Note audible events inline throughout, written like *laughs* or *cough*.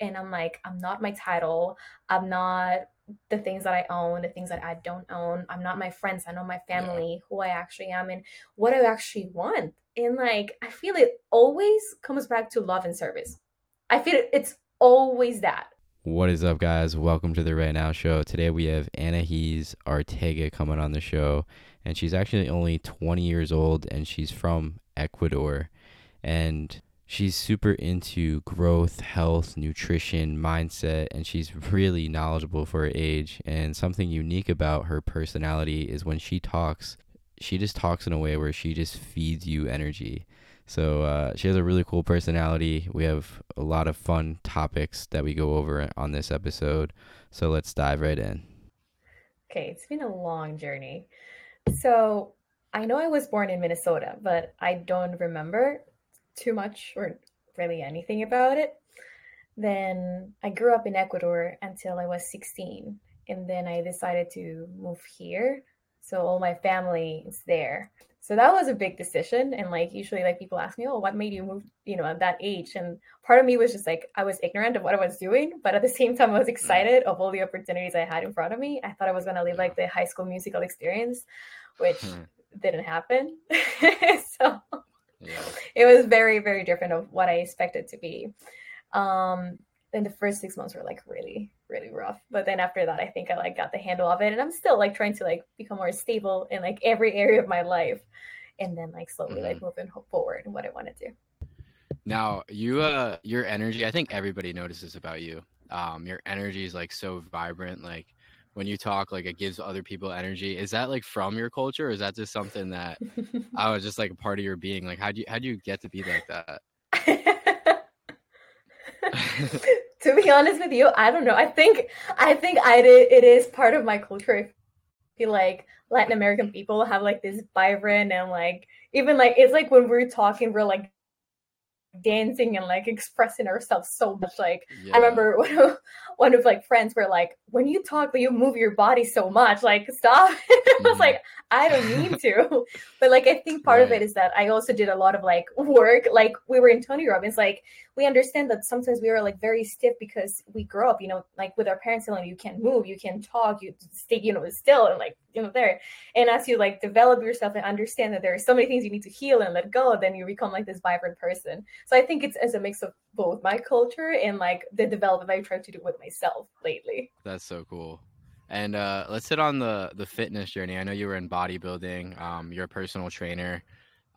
and I'm like, I'm not my title. I'm not the things that I own, the things that I don't own. I'm not my friends. I know my family, yeah. who I actually am, and what I actually want. And like, I feel it always comes back to love and service. I feel it's always that. What is up, guys? Welcome to the Right Now Show. Today we have Anahiz Arteaga coming on the show, and she's actually only 20 years old, and she's from Ecuador, and she's super into growth, health, nutrition, mindset, and she's really knowledgeable for her age. And something unique about her personality is when she talks, she just talks in a way where she just feeds you energy. So uh, she has a really cool personality. We have a lot of fun topics that we go over on this episode. So let's dive right in. Okay, it's been a long journey. So I know I was born in Minnesota, but I don't remember too much or really anything about it. Then I grew up in Ecuador until I was 16. And then I decided to move here. So all my family is there so that was a big decision and like usually like people ask me oh what made you move you know at that age and part of me was just like i was ignorant of what i was doing but at the same time i was excited of all the opportunities i had in front of me i thought i was going to live like the high school musical experience which hmm. didn't happen *laughs* so yeah. it was very very different of what i expected to be um then the first six months were like really really rough but then after that i think i like got the handle of it and i'm still like trying to like become more stable in like every area of my life and then like slowly mm-hmm. like moving forward and what i want to do now you uh your energy i think everybody notices about you um your energy is like so vibrant like when you talk like it gives other people energy is that like from your culture or is that just something that *laughs* i was just like a part of your being like how do you how do you get to be like that *laughs* to be honest with you, I don't know. I think I think I did, it is part of my culture. I feel like Latin American people have like this vibrant and like even like it's like when we're talking, we're like dancing and like expressing ourselves so much. Like yeah. I remember *laughs* one of, one of like friends were like, when you talk, you move your body so much. Like stop. *laughs* I was mm-hmm. like, I don't need to. *laughs* but like I think part right. of it is that I also did a lot of like work. Like we were in Tony Robbins. Like we understand that sometimes we are like very stiff because we grow up, you know, like with our parents telling you, can't move, you can't talk, you stay, you know, still and like, you know, there. And as you like develop yourself and understand that there are so many things you need to heal and let go, then you become like this vibrant person. So I think it's as a mix of both my culture and like the development I try to do with myself lately. That's so cool. And uh, let's hit on the the fitness journey. I know you were in bodybuilding. Um, you're a personal trainer.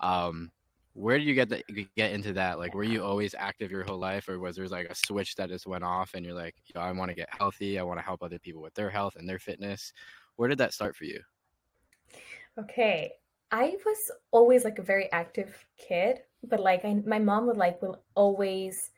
Um, where did you get get into that? Like, were you always active your whole life, or was there like a switch that just went off, and you're like, know, I want to get healthy. I want to help other people with their health and their fitness. Where did that start for you? Okay, I was always like a very active kid, but like I, my mom would like will always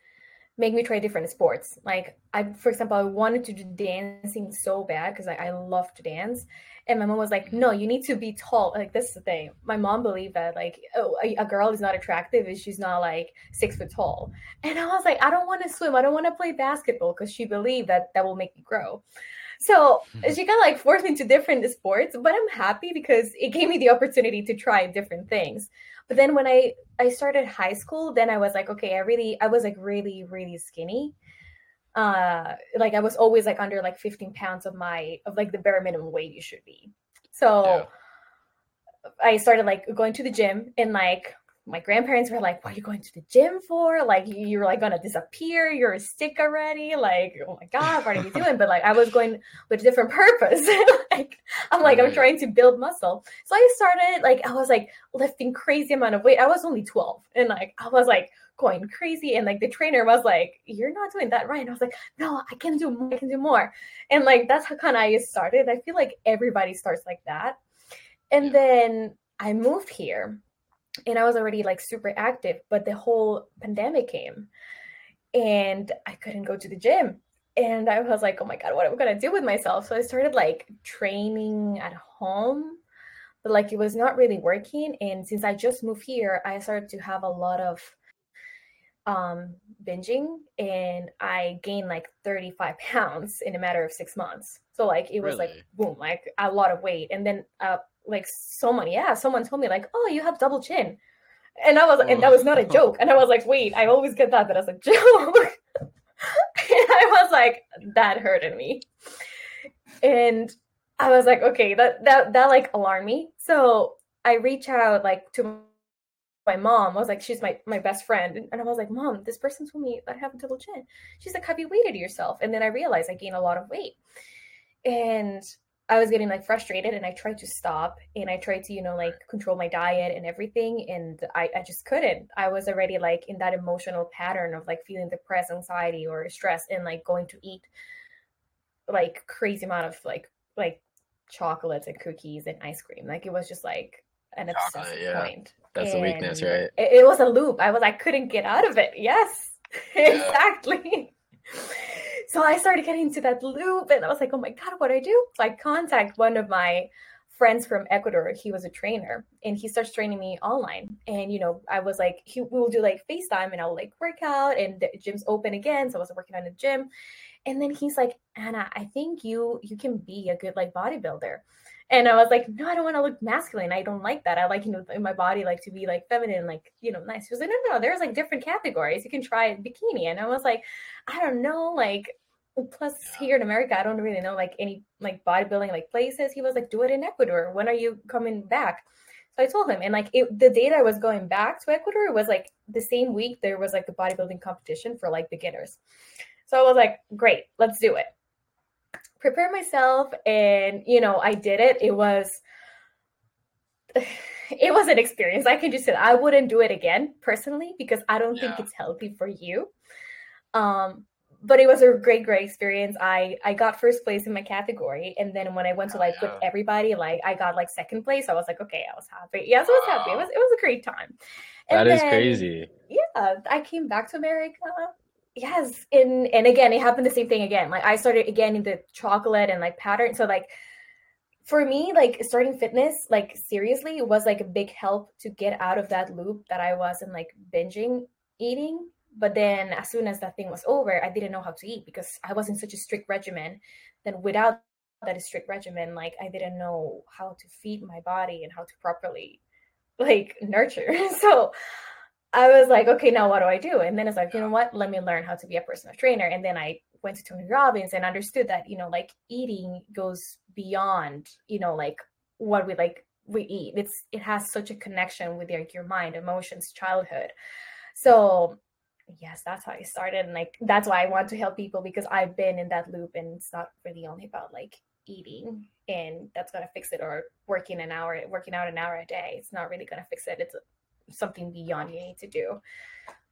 make me try different sports. Like I, for example, I wanted to do dancing so bad because I, I love to dance, and my mom was like, "No, you need to be tall." Like this is the thing. My mom believed that like oh, a, a girl is not attractive if she's not like six foot tall. And I was like, I don't want to swim. I don't want to play basketball because she believed that that will make me grow. So *laughs* she kind of like forced me to different sports, but I'm happy because it gave me the opportunity to try different things. But then when I I started high school, then I was like, okay, I really I was like really really skinny. Uh, like I was always like under like 15 pounds of my of like the bare minimum weight you should be. So yeah. I started like going to the gym and like my grandparents were like, "What are you going to the gym for? Like, you're like gonna disappear. You're a stick already. Like, oh my god, what are you doing?" But like, I was going with a different purpose. *laughs* like, I'm like, I'm trying to build muscle. So I started like, I was like lifting crazy amount of weight. I was only 12, and like, I was like going crazy, and like the trainer was like, "You're not doing that right." And I was like, "No, I can do more. I can do more." And like, that's how kind of I started. I feel like everybody starts like that. And then I moved here and I was already like super active, but the whole pandemic came and I couldn't go to the gym. And I was like, oh my God, what am I gonna do with myself? So I started like training at home, but like it was not really working. And since I just moved here, I started to have a lot of um binging and I gained like 35 *laughs* pounds in a matter of six months. So like it was really? like boom, like a lot of weight. And then uh like someone, yeah, someone told me like, "Oh, you have double chin," and I was, and that oh. was not a joke. And I was like, "Wait, I always get that, but as a *laughs* joke." I was like, that hurted me. And I was like, okay, that that that like alarmed me. So I reach out like to my mom. I was like, she's my my best friend, and I was like, mom, this person told me I have a double chin. She's like, have you weighted yourself? And then I realized I gained a lot of weight, and I was getting like frustrated, and I tried to stop, and I tried to you know like control my diet and everything, and I I just couldn't. I was already like in that emotional pattern of like feeling depressed, anxiety, or stress, and like going to eat like crazy amount of like like chocolates and cookies and ice cream. Like it was just like an obsessive yeah. point. That's and the weakness, right? It, it, was a loop. I was I couldn't get out of it. Yes, *laughs* exactly. *laughs* so I started getting into that loop, and I was like, "Oh my god, what do I do?" So I contact one of my friends from Ecuador. He was a trainer, and he starts training me online. And you know, I was like, he, we will do like FaceTime, and I'll like work out, and the gym's open again, so I was working on the gym. And then he's like, Ana, I think you you can be a good like bodybuilder. And I was like, no, I don't want to look masculine. I don't like that. I like, you know, in my body, like to be like feminine, like, you know, nice. He was like, no, no, there's like different categories. You can try bikini. And I was like, I don't know, like, plus here in America, I don't really know like any like bodybuilding like places. He was like, do it in Ecuador. When are you coming back? So I told him, and like it, the date I was going back to Ecuador was like the same week there was like a bodybuilding competition for like beginners. So I was like, great, let's do it. Prepare myself, and you know, I did it. It was *sighs* it was an experience. I can just say I wouldn't do it again personally because I don't yeah. think it's healthy for you. Um, but it was a great, great experience. I I got first place in my category, and then when I went to oh, like yeah. with everybody, like I got like second place. I was like, okay, I was happy. Yes, I was happy. It was it was a great time. And that is then, crazy. Yeah, I came back to America yes and and again it happened the same thing again like i started again in the chocolate and like pattern so like for me like starting fitness like seriously was like a big help to get out of that loop that i was in like binging eating but then as soon as that thing was over i didn't know how to eat because i was in such a strict regimen then without that strict regimen like i didn't know how to feed my body and how to properly like *laughs* nurture *laughs* so I was like, okay, now what do I do? And then it's like, you know what? Let me learn how to be a personal trainer. And then I went to Tony Robbins and understood that, you know, like eating goes beyond, you know, like what we like we eat. It's it has such a connection with like your mind, emotions, childhood. So yes, that's how I started. And like that's why I want to help people because I've been in that loop and it's not really only about like eating and that's gonna fix it or working an hour working out an hour a day. It's not really gonna fix it. It's something beyond you need to do.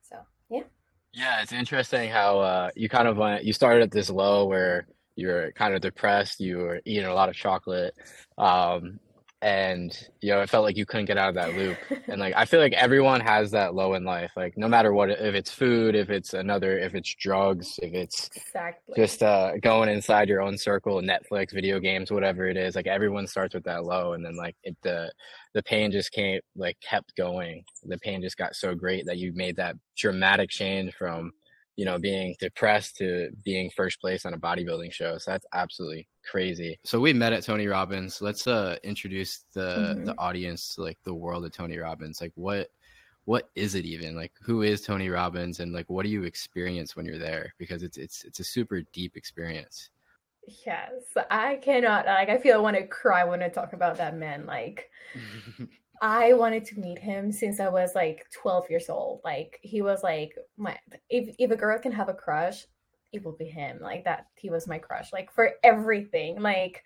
So yeah. Yeah, it's interesting how uh, you kind of went. You started at this low where you were kind of depressed. You were eating a lot of chocolate, um, and you know it felt like you couldn't get out of that loop *laughs* and like i feel like everyone has that low in life like no matter what if it's food if it's another if it's drugs if it's exactly. just uh going inside your own circle netflix video games whatever it is like everyone starts with that low and then like it the the pain just came like kept going the pain just got so great that you made that dramatic change from you know, being depressed to being first place on a bodybuilding show. So that's absolutely crazy. So we met at Tony Robbins. Let's uh introduce the mm-hmm. the audience to like the world of Tony Robbins. Like what what is it even? Like who is Tony Robbins and like what do you experience when you're there? Because it's it's it's a super deep experience. Yes, I cannot like I feel I want to cry when I talk about that man. Like *laughs* I wanted to meet him since I was like 12 years old. Like he was like my if if a girl can have a crush, it will be him. Like that he was my crush. Like for everything. Like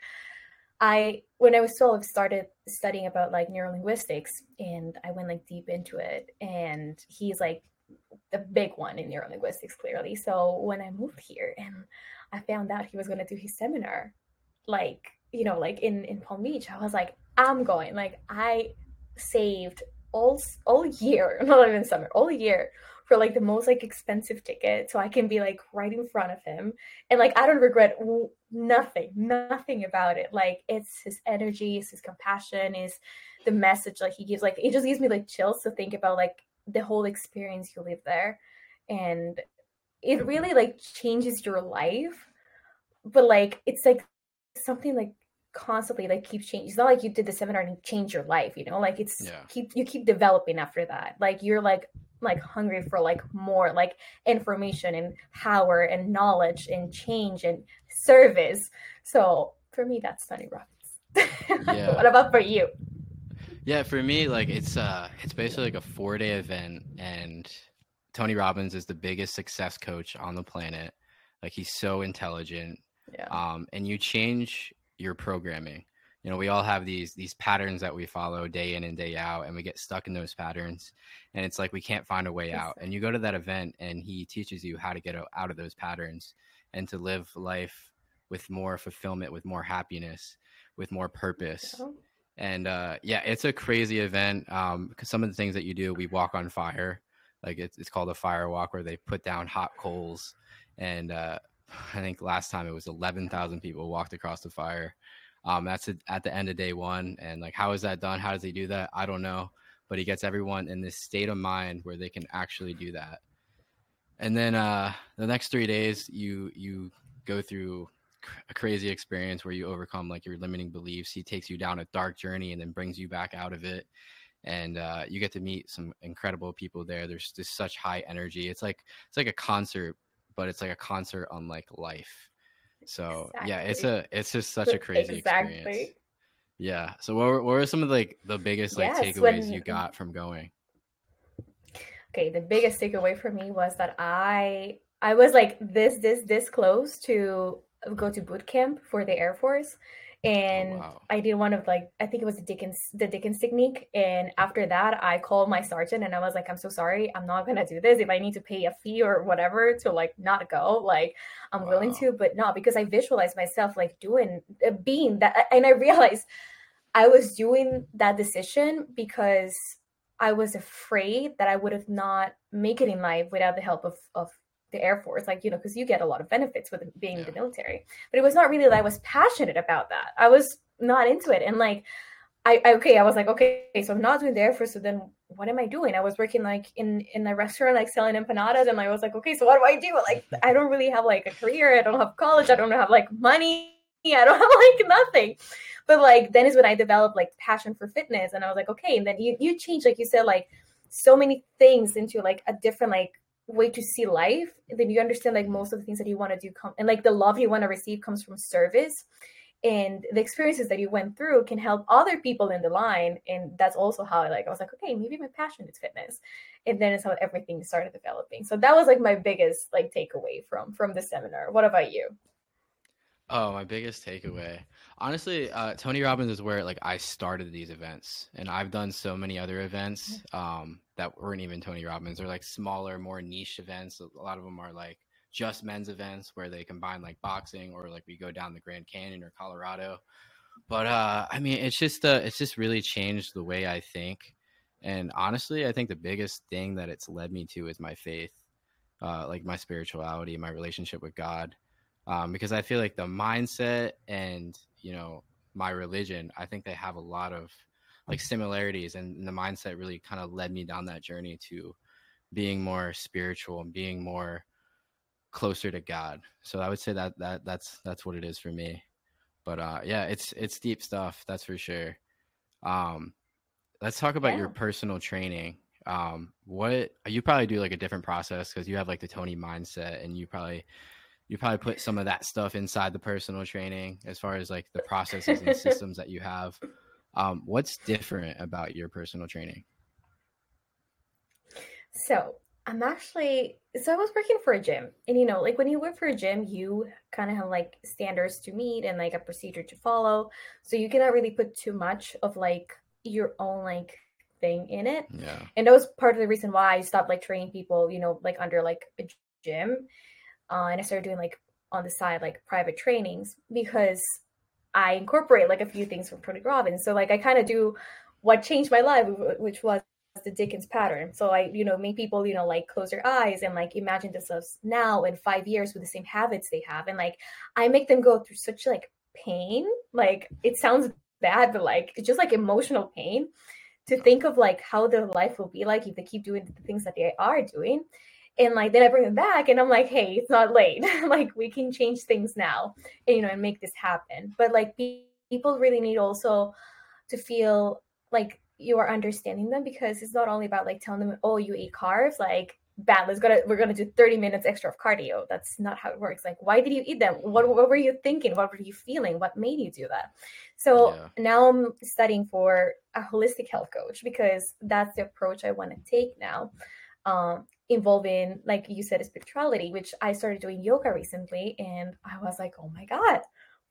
I when I was 12 started studying about like neurolinguistics and I went like deep into it and he's like the big one in neurolinguistics clearly. So when I moved here and I found out he was going to do his seminar like, you know, like in in Palm Beach, I was like I'm going. Like I saved all all year, *laughs* not even summer, all year for like the most like expensive ticket so I can be like right in front of him. And like I don't regret nothing, nothing about it. Like it's his energy, it's his compassion, is the message like he gives. Like it just gives me like chills to think about like the whole experience you live there. And it really like changes your life. But like it's like something like constantly like keeps changing. It's not like you did the seminar and change your life, you know, like it's yeah. keep you keep developing after that. Like you're like like hungry for like more like information and power and knowledge and change and service. So for me, that's Tony Robbins. *laughs* Yeah. what about for you? Yeah, for me, like it's uh it's basically like a four day event and Tony Robbins is the biggest success coach on the planet. Like he's so intelligent. Yeah. Um, and you change your programming. You know, we all have these these patterns that we follow day in and day out, and we get stuck in those patterns. And it's like we can't find a way out. And you go to that event, and he teaches you how to get out of those patterns and to live life with more fulfillment, with more happiness, with more purpose. Oh. And uh, yeah, it's a crazy event. Um, because some of the things that you do, we walk on fire. Like it's, it's called a fire walk where they put down hot coals. And uh, I think last time it was 11,000 people walked across the fire. Um, that's at the end of day one. And like, how is that done? How does he do that? I don't know. But he gets everyone in this state of mind where they can actually do that. And then uh, the next three days, you you go through a crazy experience where you overcome like your limiting beliefs. He takes you down a dark journey and then brings you back out of it and uh, you get to meet some incredible people there. There's just such high energy. It's like it's like a concert, but it's like a concert on like life. So exactly. yeah, it's a it's just such a *laughs* crazy exactly. experience. Yeah. So what were, what were some of the, like the biggest like yes, takeaways when, you got from going? Okay, the biggest takeaway for me was that I I was like this this this close to go to boot camp for the Air Force and oh, wow. I did one of like I think it was the Dickens the Dickens technique. And after that, I called my sergeant and I was like, I'm so sorry, I'm not gonna do this. If I need to pay a fee or whatever to like not go, like I'm wow. willing to, but not because I visualized myself like doing uh, being that, and I realized I was doing that decision because I was afraid that I would have not make it in life without the help of of the Air Force, like, you know, because you get a lot of benefits with being yeah. the military. But it was not really that I was passionate about that. I was not into it. And like, I, I okay, I was like, okay, so I'm not doing the Air Force. So then what am I doing? I was working like in in a restaurant, like selling empanadas, and I was like, okay, so what do I do? Like, I don't really have like a career. I don't have college. I don't have like money. *laughs* I don't have like nothing. But like then is when I developed like passion for fitness, and I was like, okay. And then you you change, like you said, like so many things into like a different like way to see life then you understand like most of the things that you want to do come and like the love you want to receive comes from service. And the experiences that you went through can help other people in the line and that's also how I like I was like okay maybe my passion is fitness. And then it's how everything started developing. So that was like my biggest like takeaway from from the seminar. What about you Oh, my biggest takeaway. Honestly, uh, Tony Robbins is where like I started these events, and I've done so many other events mm-hmm. um, that weren't even Tony Robbins. They're like smaller, more niche events. A lot of them are like just men's events where they combine like boxing or like we go down the Grand Canyon or Colorado. But uh, I mean, it's just uh, it's just really changed the way I think, and honestly, I think the biggest thing that it's led me to is my faith, uh, like my spirituality, my relationship with God um, because I feel like the mindset and you know my religion, I think they have a lot of like similarities, and the mindset really kind of led me down that journey to being more spiritual and being more closer to God. So I would say that that that's that's what it is for me. But uh, yeah, it's it's deep stuff, that's for sure. Um, let's talk about yeah. your personal training. Um, what you probably do like a different process because you have like the Tony mindset, and you probably you probably put some of that stuff inside the personal training as far as like the processes and *laughs* systems that you have. Um, what's different about your personal training? So I'm actually so I was working for a gym, and you know, like when you work for a gym, you kind of have like standards to meet and like a procedure to follow. So you cannot really put too much of like your own like thing in it. Yeah. And that was part of the reason why I stopped like training people, you know, like under like a gym uh, and I started doing like on the side like private trainings because I incorporate like a few things from Tony Robbins. So like I kind of do what changed my life, which was the Dickens pattern. So I, you know, make people, you know, like close their eyes and like imagine themselves now in five years with the same habits they have. And like I make them go through such like pain. Like it sounds bad, but like it's just like emotional pain to think of like how their life will be like if they keep doing the things that they are doing. And like then I bring them back and I'm like, hey, it's not late. *laughs* like we can change things now, and, you know, and make this happen. But like people really need also to feel like you are understanding them because it's not only about like telling them oh you eat carbs like bad let's go to we're gonna do 30 minutes extra of cardio. That's not how it works. Like why did you eat them? What, what were you thinking? What were you feeling? What made you do that? So yeah. now i'm studying for a holistic health coach because that's the approach i want to take now. Um, involving like you said spirituality which i started doing yoga recently and i was like oh my god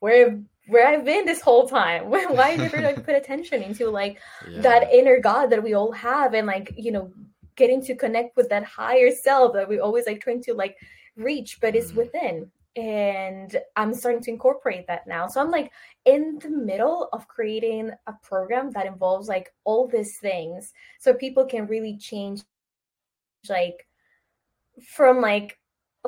where where I've been this whole time. *laughs* Why never like put attention into like *laughs* yeah. that inner God that we all have and like, you know, getting to connect with that higher self that we always like trying to like reach, but it's mm. within. And I'm starting to incorporate that now. So I'm like in the middle of creating a program that involves like all these things so people can really change like from like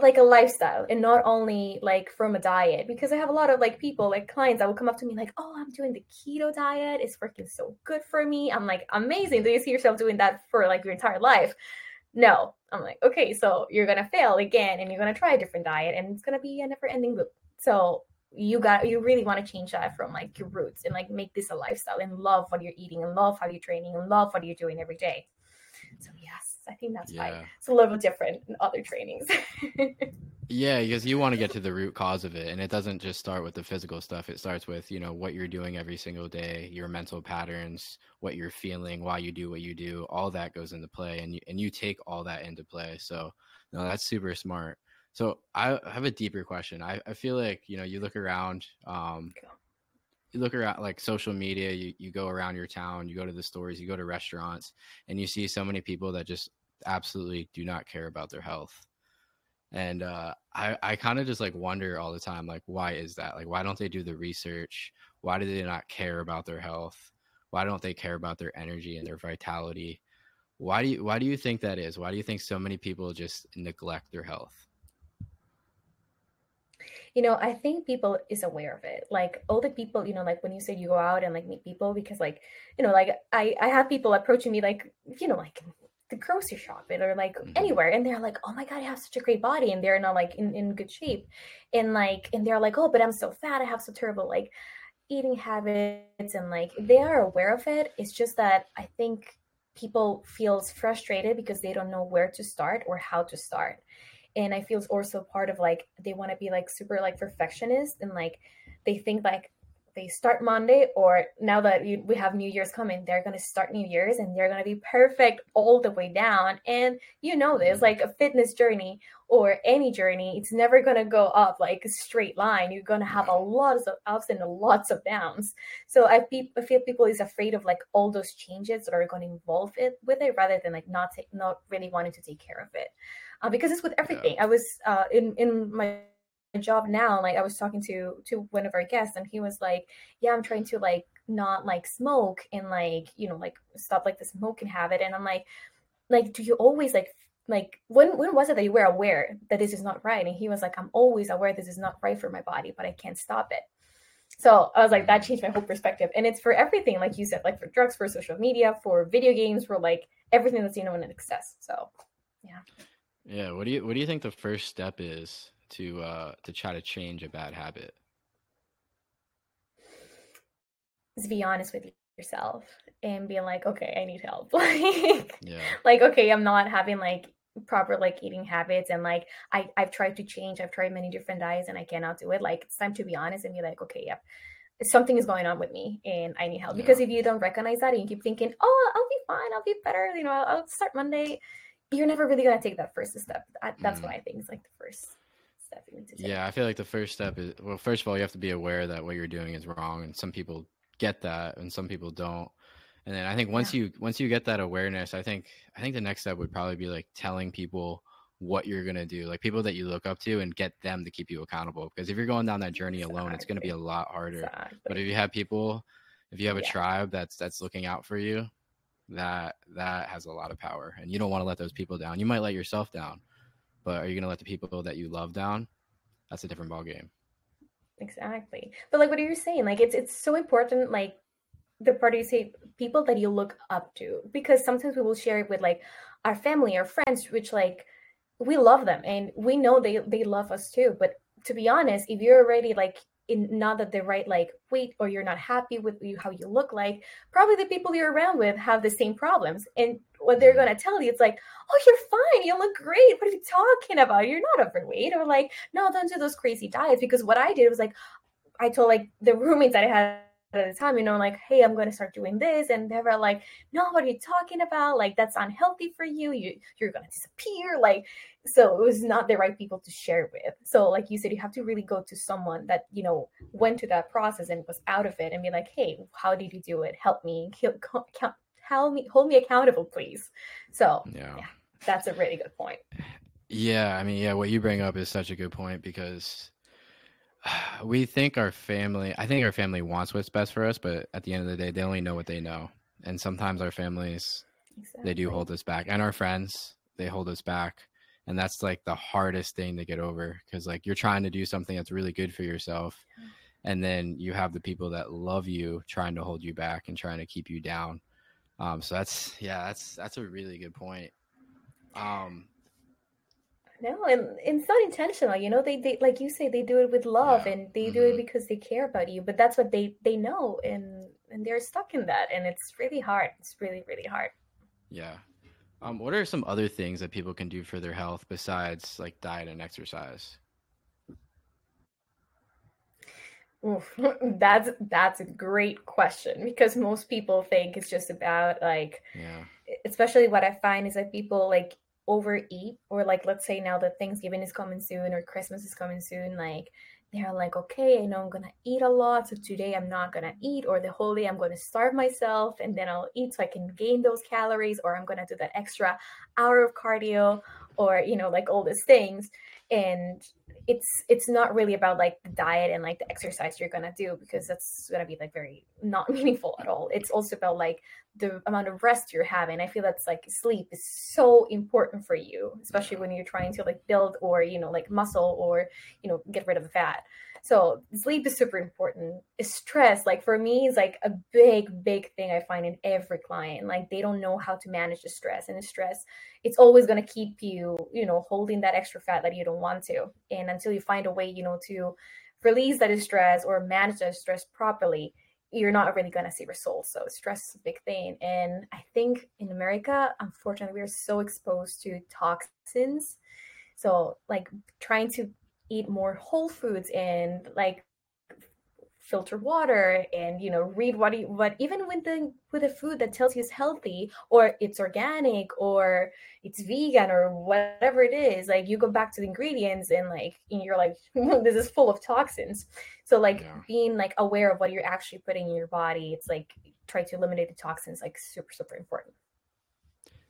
like a lifestyle and not only like from a diet because i have a lot of like people like clients that will come up to me like oh i'm doing the keto diet. It's working so good for me. I'm like amazing. Do you see yourself doing that for like your entire life? No. I'm like okay so you're gonna fail again and you're gonna try a different diet and it's gonna be a never ending loop. So you got you really want to change that from like your roots and like make this a lifestyle and love what you're eating and love how you're training and love what you're doing every day. So yes I think that's yeah. why it's a little different in other trainings. *laughs* yeah, because you want to get to the root cause of it, and it doesn't just start with the physical stuff. It starts with you know what you're doing every single day, your mental patterns, what you're feeling, why you do what you do. All that goes into play, and you, and you take all that into play. So no, that's super smart. So I have a deeper question. I, I feel like you know you look around. Um, you look around like social media, you, you go around your town, you go to the stores, you go to restaurants, and you see so many people that just absolutely do not care about their health. And uh, I, I kind of just like wonder all the time, like, why is that? Like, why don't they do the research? Why do they not care about their health? Why don't they care about their energy and their vitality? Why do you why do you think that is? Why do you think so many people just neglect their health? You know i think people is aware of it. Like all the people you know like when you say you go out and like meet people because like you know like i i have people approaching me like you know like the grocery shop or like mm-hmm. anywhere and they're like oh my god i have such a great body and they're not like in, in good shape. And like and they're like oh but i'm so fat i have so terrible like eating habits and like they are aware of it. It's just that i think people feels frustrated because they don't know where to start or how to start and i feel it's also part of like they want to be like super like perfectionist and like they think like they start monday or now that we have new year's coming they're going to start new year's and they're going to be perfect all the way down. And you know this mm-hmm. like a fitness journey or any journey it's never going to go up like a straight line. You're going to have a lot of ups and lots of downs. So I, pe- I feel people is afraid of like all those changes that are going to involve it with it rather than like not take not really wanting to take care of it uh, because it's with everything. Yeah. I was uh, in in my job now, like I was talking to to one of our guests, and he was like, "Yeah, I'm trying to like not like smoke and like you know like stop like the smoking habit." And I'm like, like, do you always like like when when was it that you were aware that this is not right? And he was like, I'm always aware this is not right for my body, but I can't stop it. So I was like, that changed my whole perspective. And it's for everything, like you said, like for drugs, for social media, for video games, for like everything that's you know in excess. So yeah. Yeah, what do you what do you think the first step is to uh to try to change a bad habit? Is be honest with yourself and being like, okay, I need help. *laughs* like, yeah. like okay, I'm not having like proper like eating habits and like I I've tried to change. I've tried many different diets and I cannot do it. Like it's time to be honest and be like, okay, yep. Something is going on with me and I need help. Yeah. Because if you don't recognize that and you keep thinking, oh, I'll be fine, I'll be better, you know, I'll, I'll start Monday you're never really gonna take that first step. that's mm. what I think is like the first step you need to take. Yeah, I feel like the first step is well, first of all, you have to be aware that what you're doing is wrong, and some people get that, and some people don't. And then I think once yeah. you once you get that awareness, I think I think the next step would probably be like telling people what you're gonna do, like people that you look up to, and get them to keep you accountable. Because if you're going down that journey exactly. alone, it's gonna be a lot harder. Exactly. But if you have people, if you have a yeah. tribe that's that's looking out for you, that that has a lot of power and you don't want to let those people down. You might let yourself down but are you going to let the people that you love down? That's a different ball game exactly. But like what are you saying like it's it's so important like the part you say people that you look up to because sometimes we will share it with like our family or friends which like we love them and we know they they love us too but to be honest if you're already like in not at the right like weight or you're not happy with you how you look like probably the people you're around with have the same problems. And what they're mm-hmm. going to tell you it's like oh you're fine you look great what are you talking about? You're not overweight or like no don't do those crazy diets because what i did was like i told like the roommates that i had at the time, you know, like, hey, I'm going to start doing this. And they were like, no, what are you talking about? Like, that's unhealthy for you. You you're gonna disappear. Like, so it was not the right people to share with. So, like you said, you have to really go to someone that, you know, went to that process and was out of it and be like, hey, how did you do it? Help me, help me, hold me accountable, please. So yeah. yeah, that's a really good point. Yeah, I mean, yeah, what you bring up is such a good point because *sighs* we think our family i think our family wants what's best for us but at the end of the day they only know what they know. And sometimes our families exactly. they do hold us back and our friends they hold us back. And that's like the hardest thing to get over because like you're trying to do something that's really good for yourself and then you have the people that love you trying to hold you back and trying to keep you down. Um so that's yeah that's that's a really good point. Um no, and, and it's not intentional. You know, they, they like you say, they do it with love yeah. and they mm-hmm. do it mm-hmm. because they care about you. But that's what they they know, and and they're stuck in that, and it's really hard. It's really really hard. Yeah. Um, what are some other things that people can do for their health besides like diet and exercise? Oof, *laughs* that's that's a great question because most people think it's just about like yeah. especially what I find is that people like overeat or like let's say now that thanksgiving is coming soon or christmas is coming soon like they're like okay i know i'm gonna eat a lot so today i'm not gonna eat or the whole day i'm gonna starve myself and then i'll eat so i can gain those calories or i'm gonna do that extra hour of cardio or you know like all these things. And it's it's not really about like the diet and like the exercise you're gonna do because that's gonna be like very not *laughs* meaningful at all. It's also about like the amount of rest you're having. I feel that's like sleep is so important for you especially when you're trying to like build or you know like muscle or you know get rid of the fat so sleep is super important. Stress, like for me, is like a big, big thing I find in every client. Like they don't know how to manage the stress, and the stress, it's always gonna keep you, you know, holding that extra fat that you don't want to. And until you find a way, you know, to release that stress or manage that stress properly, you're not really going to see results. So stress is a big thing. And I think in America, unfortunately, we are so exposed to toxins. So like trying to eat more whole foods and like filter water and you know read what you, what even with the with a food that tells you it's healthy or it's organic or it's vegan or whatever it is like you go back to the ingredients and like and you're like *laughs* this is full of toxins so like yeah. being like aware of what you're actually putting in your body it's like try to eliminate the toxins like super super important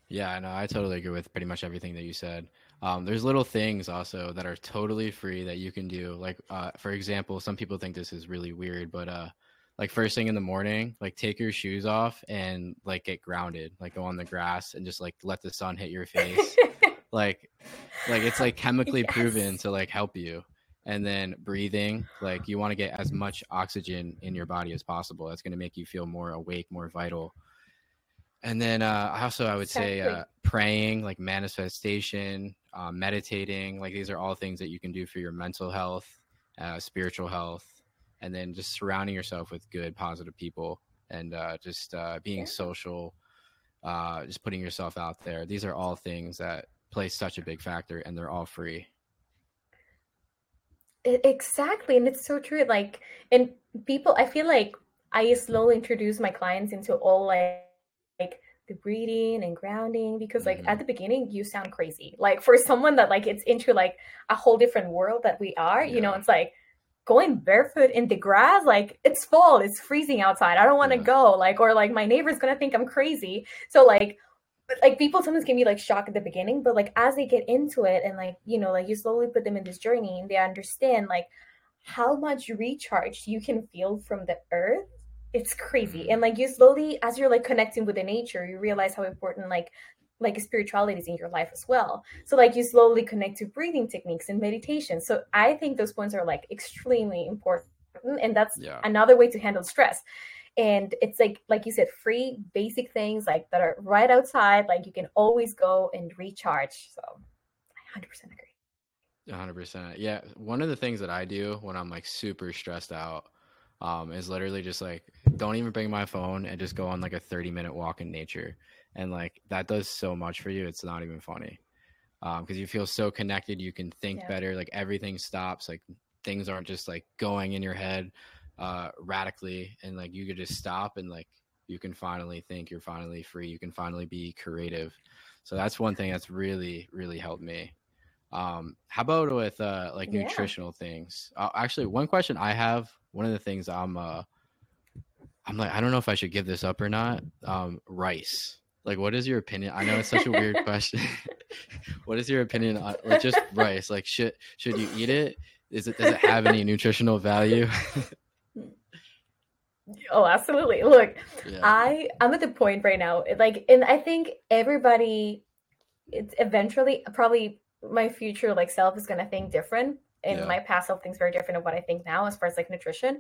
yeah i know i totally agree with pretty much everything that you said um, there's little things also that are totally free that you can do. Like, uh, for example, some people think this is really weird, but uh, like first thing in the morning, like take your shoes off and like get grounded, like go on the grass and just like let the sun hit your face. *laughs* like, like it's like chemically yes. proven to like help you. And then breathing, like you want to get as much oxygen in your body as possible. That's going to make you feel more awake, more vital. And then uh, also, I would say uh, praying, like manifestation, uh, meditating. Like these are all things that you can do for your mental health, uh, spiritual health, and then just surrounding yourself with good, positive people and uh, just uh, being yeah. social, just putting yourself out there. These are all things that play such a big factor, and they're all free. Exactly, and it's so true. Like, and people, I feel like I slowly introduce my clients into all like the breathing and grounding because like mm-hmm. at the beginning you sound crazy like for someone that like it's into like a whole different world that we are yeah. you know it's like going barefoot in the grass like it's fall it's freezing outside i don't want to yeah. go like or like my neighbor's gonna think i'm crazy so like but, like people sometimes can be like shocked at the beginning but like as they get into it and like you know like you slowly put them in this journey and they understand like how much recharge you can feel from the earth it's crazy. And like you slowly as you're like connecting with the nature you realize how important like like spirituality is in your life as well. So like you slowly connect to breathing techniques and meditation. So i think those points are like extremely important and that's yeah. another way to handle stress. And it's like like you said free basic things like that are right outside like you can always go and recharge. So i 100% agree. 100%. Yeah, one of the things that I do when I'm like super stressed out um, is literally just like don't even bring my phone and just go on like a 30 minute walk in nature. And like that does so much for you it's not even funny. Because um, you feel so connected you can think yeah. better like everything stops like things aren't just like going in your head uh radically. And like you could just stop and like you can finally think you're finally free you can finally be creative. So that's one thing that's really really helped me. Um how about with uh like yeah. nutritional things? Uh, actually one question i have one of the things i'm uh i'm like i don't know if i should give this up or not. Um rice. Like what is your opinion? I know it's such a weird *laughs* question. *laughs* What is your opinion on like just rice? Like should should you eat it? Is it does it have any nutritional value? *laughs* Oh absolutely. Look yeah. i i'm at the point right now like and i think everybody it's eventually probably my future like self is going to think different and yeah. my past self thinks very different of what i think now as far as like nutrition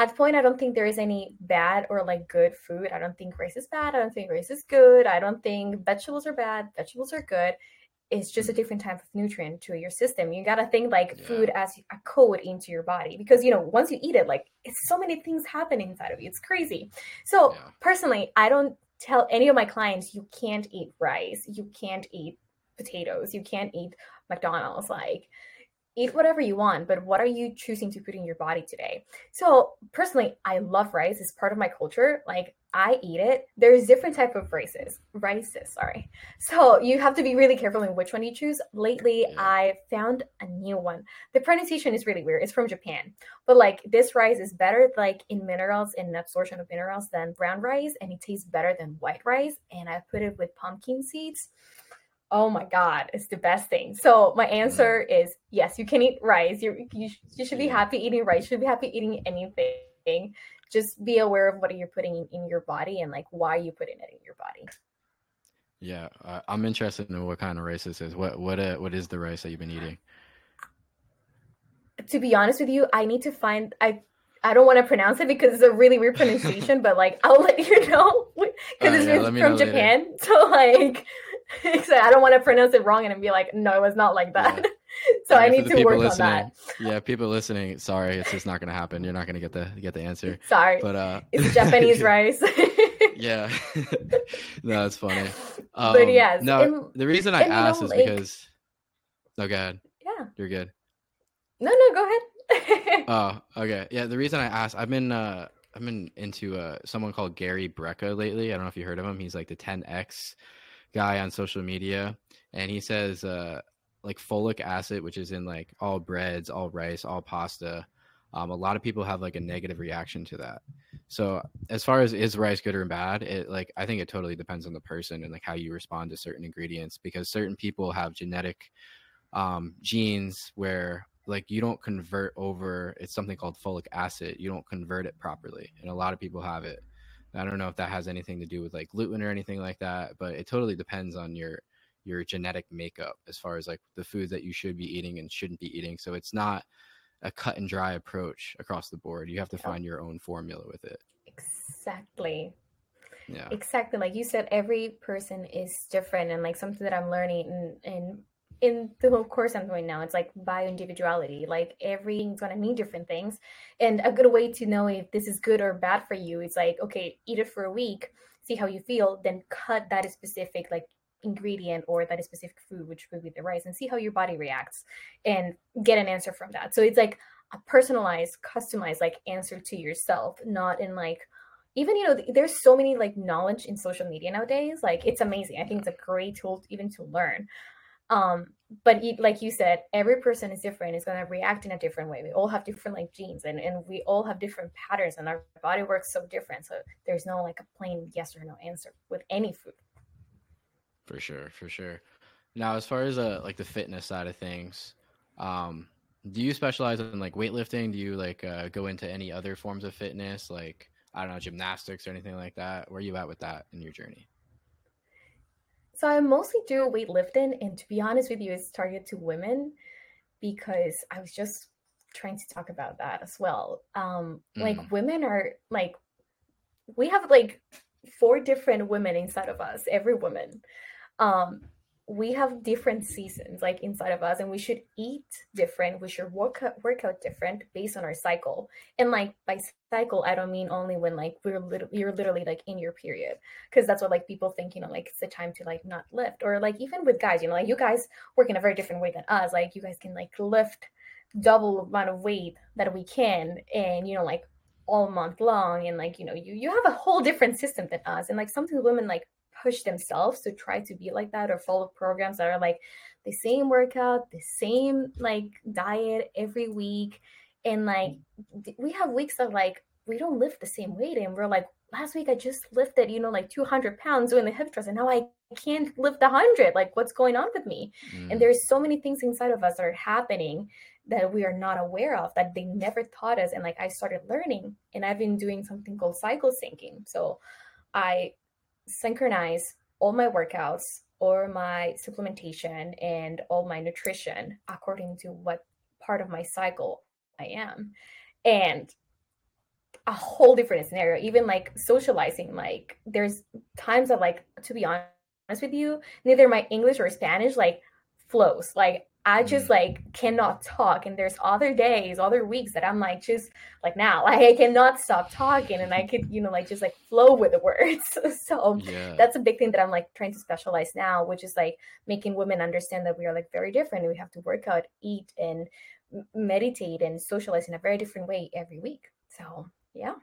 at the point i don't think there is any bad or like good food. I don't think rice is bad. I don't think rice is good. I don't think vegetables are bad. Vegetables are good. It's just a mm-hmm. different type of nutrient to your system. You got to think like yeah. food as a code into your body because you know once you eat it like it's so many things happen inside of you. It's crazy. So yeah. personally i don't tell any of my clients you can't eat rice. You can't eat potatoes. You can't eat mcdonald's. Like eat whatever you want, but what are you choosing to put in your body today? So personally, I love rice. It's part of my culture. Like I eat it. There's different type of rices, rices, sorry. So you have to be really careful in which one you choose. Lately, I found a new one. The pronunciation is really weird. It's from Japan, but like this rice is better like in minerals and absorption of minerals than brown rice, and it tastes better than white rice. And I put it with pumpkin seeds oh my god it's the best thing. So my answer mm. is yes you can eat rice. You you, you should be happy eating rice. You should be happy eating anything. Just be aware of what you're putting in, in your body and like why you're putting it in your body. Yeah uh, i'm interested in what kind of rice this is. What what uh, what is the rice that you've been eating? To be honest with you i need to find i I don't want to pronounce it because it's a really weird *laughs* pronunciation, but like I'll let you *laughs* know because uh, it's yeah, from Japan. Later. *laughs* So like *laughs* so I don't want to pronounce it wrong and be like, no, it was not like that. Yeah. *laughs* so I need to work on that. Yeah, people listening, sorry, it's just not gonna happen. You're not gonna get the get the answer. Sorry, but uh, it's *laughs* Japanese rice. yeah, no, it's funny. Um, but yes, no, and, the reason I asked is like, because. No, go ahead. Yeah, you're good. No, no, go ahead. oh, okay. Yeah, the reason I asked, I've been uh, I've been into uh, someone called Gary Brecka lately. I don't know if you heard of him. He's like the 10x guy on social media, and he says uh, like folic acid, which is in like all breads, all rice, all pasta. Um, a lot of people have like a negative reaction to that. So as far as is rice good or bad, it like I think it totally depends on the person and like how you respond to certain ingredients because certain people have genetic um, genes where like you don't convert over it's something called folic acid you don't convert it properly and a lot of people have it I don't know if that has anything to do with like gluten or anything like that, but it totally depends on your your genetic makeup as far as like the foods that you should be eating and shouldn't be eating. So it's not a cut and dry approach across the board. You have to find your own formula with it. Exactly. Yeah. Exactly. Like you said, every person is different and like something that I'm learning in, in in the whole course I'm doing now, it's like bio individuality. Like everything's gonna mean different things. And a good way to know if this is good or bad for you is like, okay, eat it for a week, see how you feel, then cut that specific like ingredient or that specific food, which would be the rice, and see how your body reacts and get an answer from that. So it's like a personalized, customized like answer to yourself, not in like even you know there's so many like knowledge in social media nowadays like it's amazing i think it's a great tool even to learn um but like you said every person is different is going to react in a different way. We all have different like genes and, and we all have different patterns and our body works so different so there's no like a plain yes or no answer with any food. For sure for sure. Now as far as uh like the fitness side of things um do you specialize in like weightlifting? Do you like uh, go into any other forms of fitness like i don't know gymnastics or anything like that? Where are you at with that in your journey so I mostly do weightlifting, and to be honest with you, it's targeted to women because I was just trying to talk about that as well. Um, mm. Like women are like we have like four different women inside of us, every woman. Um, we have different seasons like inside of us and we should eat different we should work out, work out different based on our cycle. And like by cycle i don't mean only when like we're little you're literally like in your period because that's what like people think you know like it's the time to like not lift. Or like even with guys you know like you guys work in a very different way than us like you guys can like lift double amount of weight that we can and you know like all month long and like you know you you have a whole different system than us. And like sometimes women like push themselves to try to be like that or follow programs that are like the same workout, the same like diet every week. And like we have weeks that like we don't lift the same weight and we're like last week I just lifted, you know, like 200 pounds doing the hip thrust and now I can't lift 100. Like what's going on with me? Mm. And there's so many things inside of us that are happening that we are not aware of that they never taught us. And like I started learning and I've been doing something called cycle syncing. So I synchronize all my workouts or my supplementation and all my nutrition according to what part of my cycle I am. And a whole different scenario, even like socializing, like there's times that like to be honest with you, neither my English or Spanish like flows. Like I just mm. like cannot talk. And there's other days, other weeks that I'm like just like now, *laughs* like I cannot stop talking and I could, you know, like just like flow with the words. *laughs* so yeah. that's a big thing that I'm like trying to specialize now, which is like making women understand that we are like very different. We have to work out, eat, and meditate and socialize in a very different way every week. So yeah.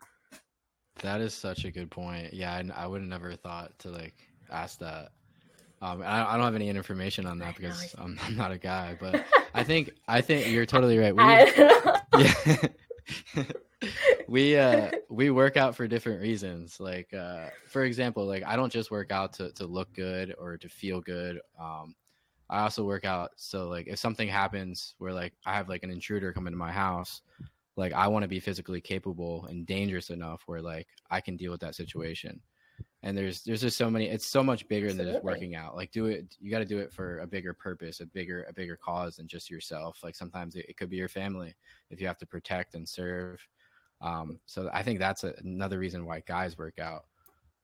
That is such a good point. Yeah, I, I would have never thought to like ask that um, I, I, don't have any information on that because I'm, I'm, not a guy, but *laughs* I think I think you're totally right. We, *laughs* yeah, *laughs* we uh, we work out for different reasons. Like uh, for example, like I don't just work out to to look good or to feel good. Um, I also work out so like if something happens where like I have like an intruder come into my house, like I want to be physically capable and dangerous enough where like I can deal with that situation and there's there's just so many it's so much bigger Absolutely. than just working out like do it you got to do it for a bigger purpose a bigger a bigger cause than just yourself like sometimes it, it could be your family if you have to protect and serve um, so i think that's a, another reason why guys work out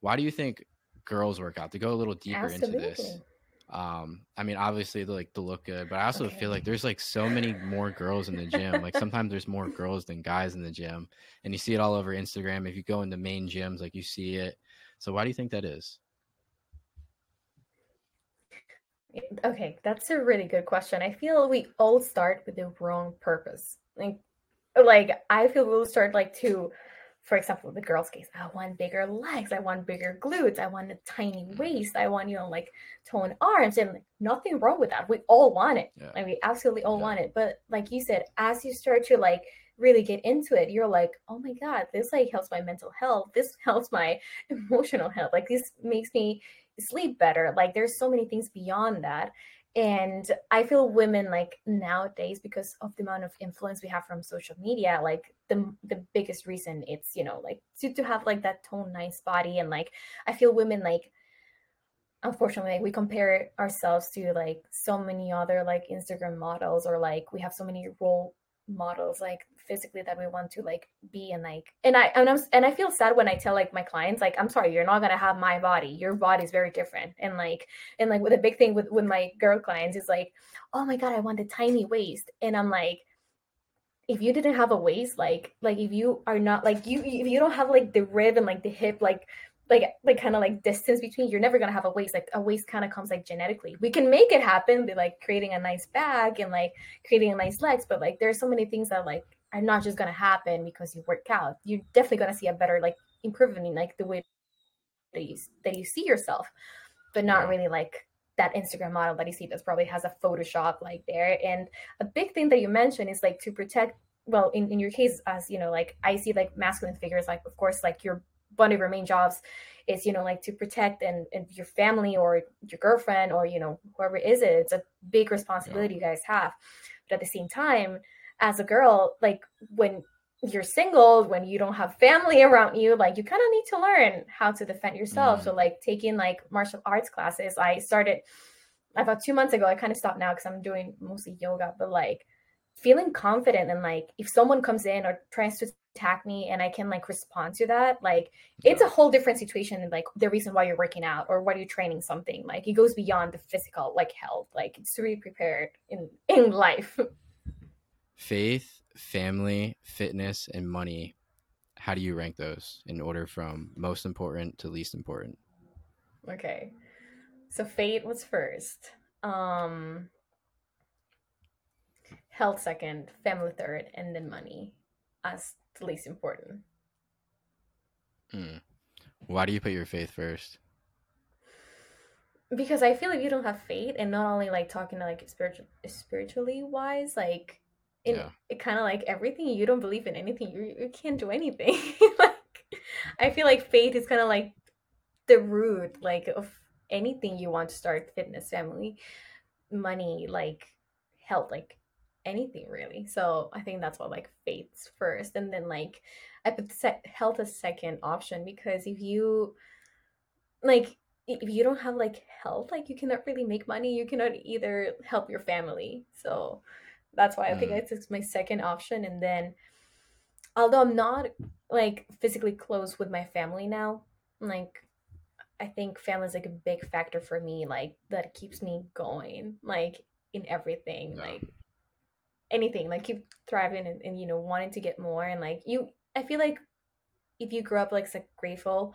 why do you think girls work out to go a little deeper Absolutely. into this um i mean obviously like to look good but i also okay. feel like there's like so many more girls in the gym like sometimes there's more girls than guys in the gym and you see it all over instagram if you go into main gyms like you see it so why do you think that is? Okay, that's a really good question. I feel we all start with the wrong purpose. Like like I feel we'll start like to for example, the girls' case, I want bigger legs, I want bigger glutes, I want a tiny waist, I want, you know, like toned arms, and like, nothing wrong with that. We all want it. Yeah. Like we absolutely all yeah. want it. But like you said, as you start to like really get into it, you're like, oh my God, this like helps my mental health. This *laughs* helps my *laughs* emotional health. Like this makes me sleep better. Like there's so many things beyond that. And I feel women like nowadays, because of the amount of influence we have from social media, like the the biggest reason it's, you know, like to, to have like that tone nice body. And like I feel women like unfortunately we compare ourselves to like so many other like Instagram models or like we have so many role models like physically that we want to like be and like and I and I'm and I feel sad when I tell like my clients like I'm sorry you're not gonna have my body. Your body is very different. And like and like with a big thing with with my girl clients is like oh my god I want a tiny waist. And I'm like if you didn't have a waist like like if you are not like you if you don't have like the rib and like the hip like like like kind of like distance between you're never gonna have a waist. Like a waist kind of comes like genetically. We can make it happen by like creating a nice bag and like creating a nice legs but like there's so many things that like are not just gonna happen because you work out you're definitely gonna see a better like improvement in like the way that you that you see yourself but not really like that Instagram model that you see that probably has a Photoshop like there. And a big thing that you mentioned is like to protect well in, in your case as you know like i see like masculine figures like of course like your one of your main jobs is you know like to protect and, and your family or your girlfriend or you know whoever is it it's a big responsibility yeah. you guys have but at the same time as a girl like when you're single when you don't have family around you like you kind of need to learn how to defend yourself mm. so like taking like martial arts classes i started about two months ago i kind of stopped now because i'm doing mostly yoga but like feeling confident and like if someone comes in or tries to attack me and I can like respond to that, like it's a whole different situation than like the reason why you're working out or why you're training something. Like it goes beyond the physical like health. Like it's to be prepared in in life. *laughs* Faith, family, fitness, and money. How do you rank those in order from most important to least important? okay. So fate was first. Um health second, family third, and then money as the least important. Mm. Why do you put your faith first? because I feel like you don't have faith, and not only like talking to like spiritual spiritually wise, like in Yeah. it kind of like everything you don't believe in anything, you you can't do anything. *laughs* like I feel like faith is kind of like the root like of anything you want to start fitness, family, money, like health, like anything really. So I think that's what like faith's first, and then like I put health as second option because if you like if you don't have like health like you cannot really make money you cannot either help your family so that's why i think Mm. it's my second option and then although i'm not like physically close with my family now like i think family is like a big factor for me like that keeps me going like in everything Yeah. like anything like keep thriving and, and you know wanting to get more and like you i feel like if you grow up like a grateful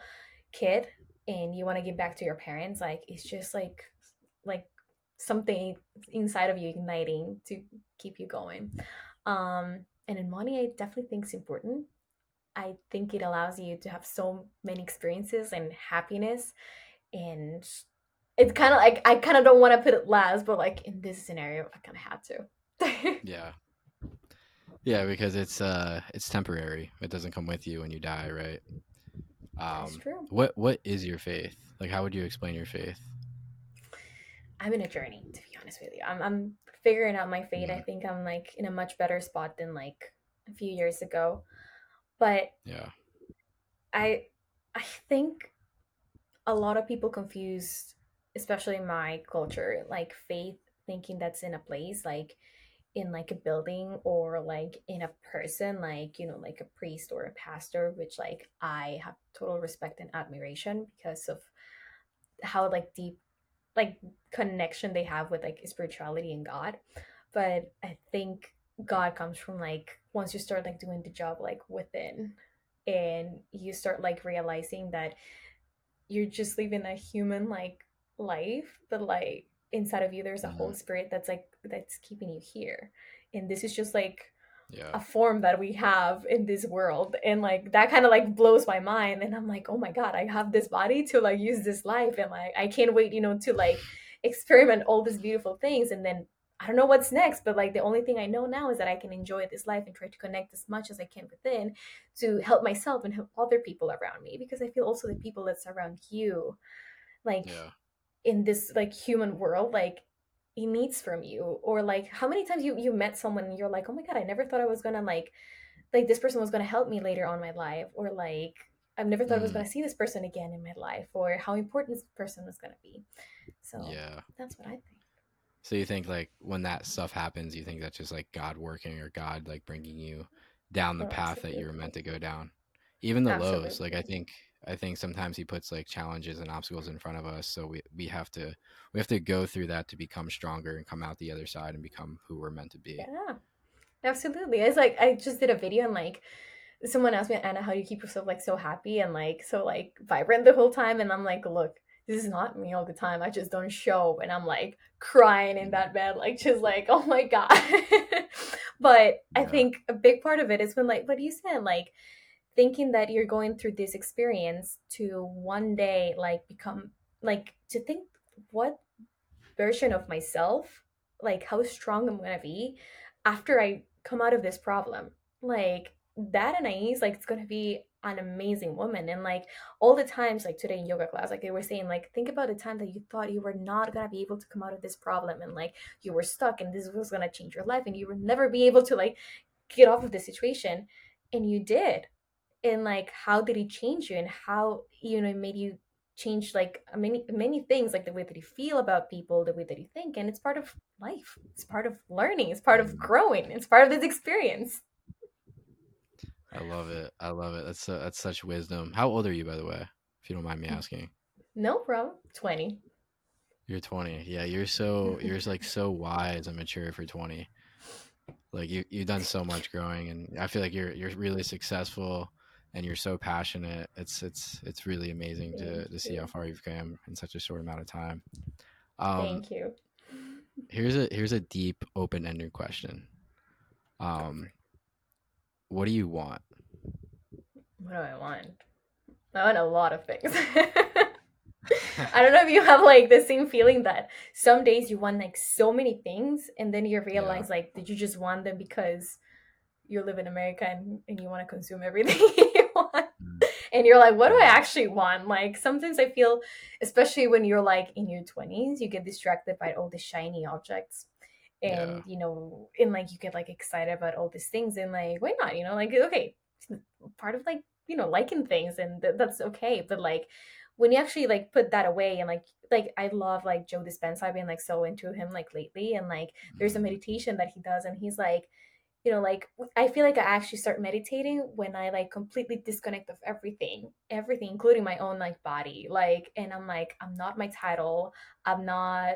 kid and you want to give back to your parents like it's just like like something inside of you igniting to keep you going um and in money i definitely think it's important i think it allows you to have so many experiences and happiness and it's kind of like i kind of don't want to put it last but like in this scenario i kind of had to *laughs* Yeah. Yeah, because it's uh it's temporary. It doesn't come with you when you die, right? that's Um true what what is your faith? Like how would you explain your faith? I'm in a journey to be honest with you i'm, I'm figuring out my fate i Mhm. think i'm like in a much better spot than like a few years ago but Yeah. I I think a lot of people confuse, especially in my culture, like faith thinking that's in a place, like in like a building or like in a person, like you know, like a priest or a pastor, which like I have total respect and admiration because of how like deep like connection they have with like spirituality and God. But I think God comes from like once you start like doing the job like within and you start like realizing that you're just living a human like life but like inside of you there's a Mhm. whole spirit that's like that's keeping you here and this is just like Yeah. a form that we have in this world and like that kind of like blows my mind and i'm like oh my god i have this body to like use this life and like i can't wait you know to like experiment all these beautiful things and then i don't know what's next but like the only thing i know now is that i can enjoy this life and try to connect as much as i can within to help myself and help other people around me because i feel also the people that surround you like Yeah. in this like human world like he needs from you or like how many times you you met someone and you're like oh my god i never thought i was gonna like like this person was gonna help me later on in my life or like i've never thought i was Mm. gonna see this person again in my life or how important this person was gonna be so Yeah. that's what i think So you think like when that stuff happens, you think that's just like God working or God like bringing you down the Oh, path that you were meant to go down. Even the lows, like I think I think sometimes he puts like challenges and obstacles in front of us, so we we have to we have to go through that to become stronger and come out the other side and become who we're meant to be. yeah. Absolutely. It's like i just did a video and like someone asked me Ana how do you keep yourself like so happy and like so like vibrant the whole time? And i'm like look this is not me all the time. I just don't show. And i'm like crying in that bed like just like oh my *laughs* god. But i think a big part of it is when like what do you said like thinking that you're going through this experience to one day like become like to think what version of myself like how strong i'm gonna be after i come out of this problem. Like that and Anahiz, like it's gonna be an amazing woman. And like all the times like today in yoga class like they were saying like think about the time that you thought you were not gonna be able to come out of this problem and like you were stuck and this was gonna change your life and you would never be able to like get off of the situation. And you did and like how did it change you and how you know it made you change like many many things like the way that you feel about people the way that you think and it's part of life it's part of learning it's part of growing it's part of this experience I love it. I love it. That's uh, that's such wisdom. How old are you, by the way? If you don't mind me Mm. asking. No problem. 20. You're 20. Yeah, you're so you're like so wise and mature for 20. Like you you've done so much growing, and I feel like you're you're really successful, and you're so passionate. It's it's it's really amazing to to see how far you've come in such a short amount of time. Um, Thank you. here's a here's a deep open ended question. Um, what do you want? What do I want? I want a lot of things. *laughs* I don't know if you have like the same feeling that some days you want like so many things and then you realize like did you just want them because you live in America and, and you want to consume everything. *laughs* And you're like, what do I actually want? Like sometimes I feel, especially when you're like in your 20s, you get distracted by all the shiny objects. And Yeah. you know, and like you get like excited about all these things and like, why not? You know, like okay, part of like, you know, liking things and th- that's okay. But like when you actually like put that away and like like I love like Joe Dispenza. I've been like so into him like lately and like there's a mm-hmm. meditation that he does and he's like you know like i feel like i actually start meditating when i like completely disconnect of everything everything including my own like body like and i'm like i'm not my title i'm not